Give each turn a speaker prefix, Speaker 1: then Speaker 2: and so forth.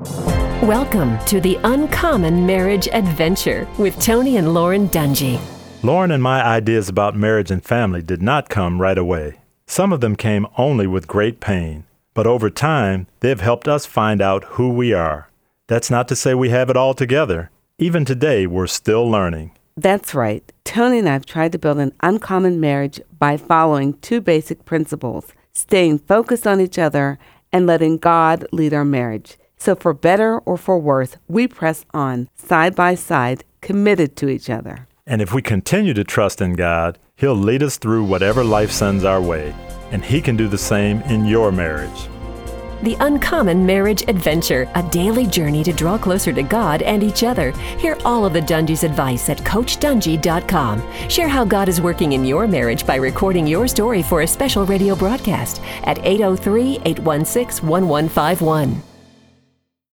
Speaker 1: Welcome to the Uncommon Marriage Adventure with Tony and Lauren Dungy.
Speaker 2: Lauren and my ideas about marriage and family did not come right away. Some of them came only with great pain, but over time, they've helped us find out who we are. That's not to say we have it all together. Even today, we're still learning.
Speaker 3: That's right. Tony and I have tried to build an uncommon marriage by following two basic principles staying focused on each other and letting God lead our marriage. So, for better or for worse, we press on side by side, committed to each other.
Speaker 2: And if we continue to trust in God, He'll lead us through whatever life sends our way. And He can do the same in your marriage.
Speaker 1: The Uncommon Marriage Adventure, a daily journey to draw closer to God and each other. Hear all of the Dungy's advice at CoachDungy.com. Share how God is working in your marriage by recording your story for a special radio broadcast at 803 816 1151.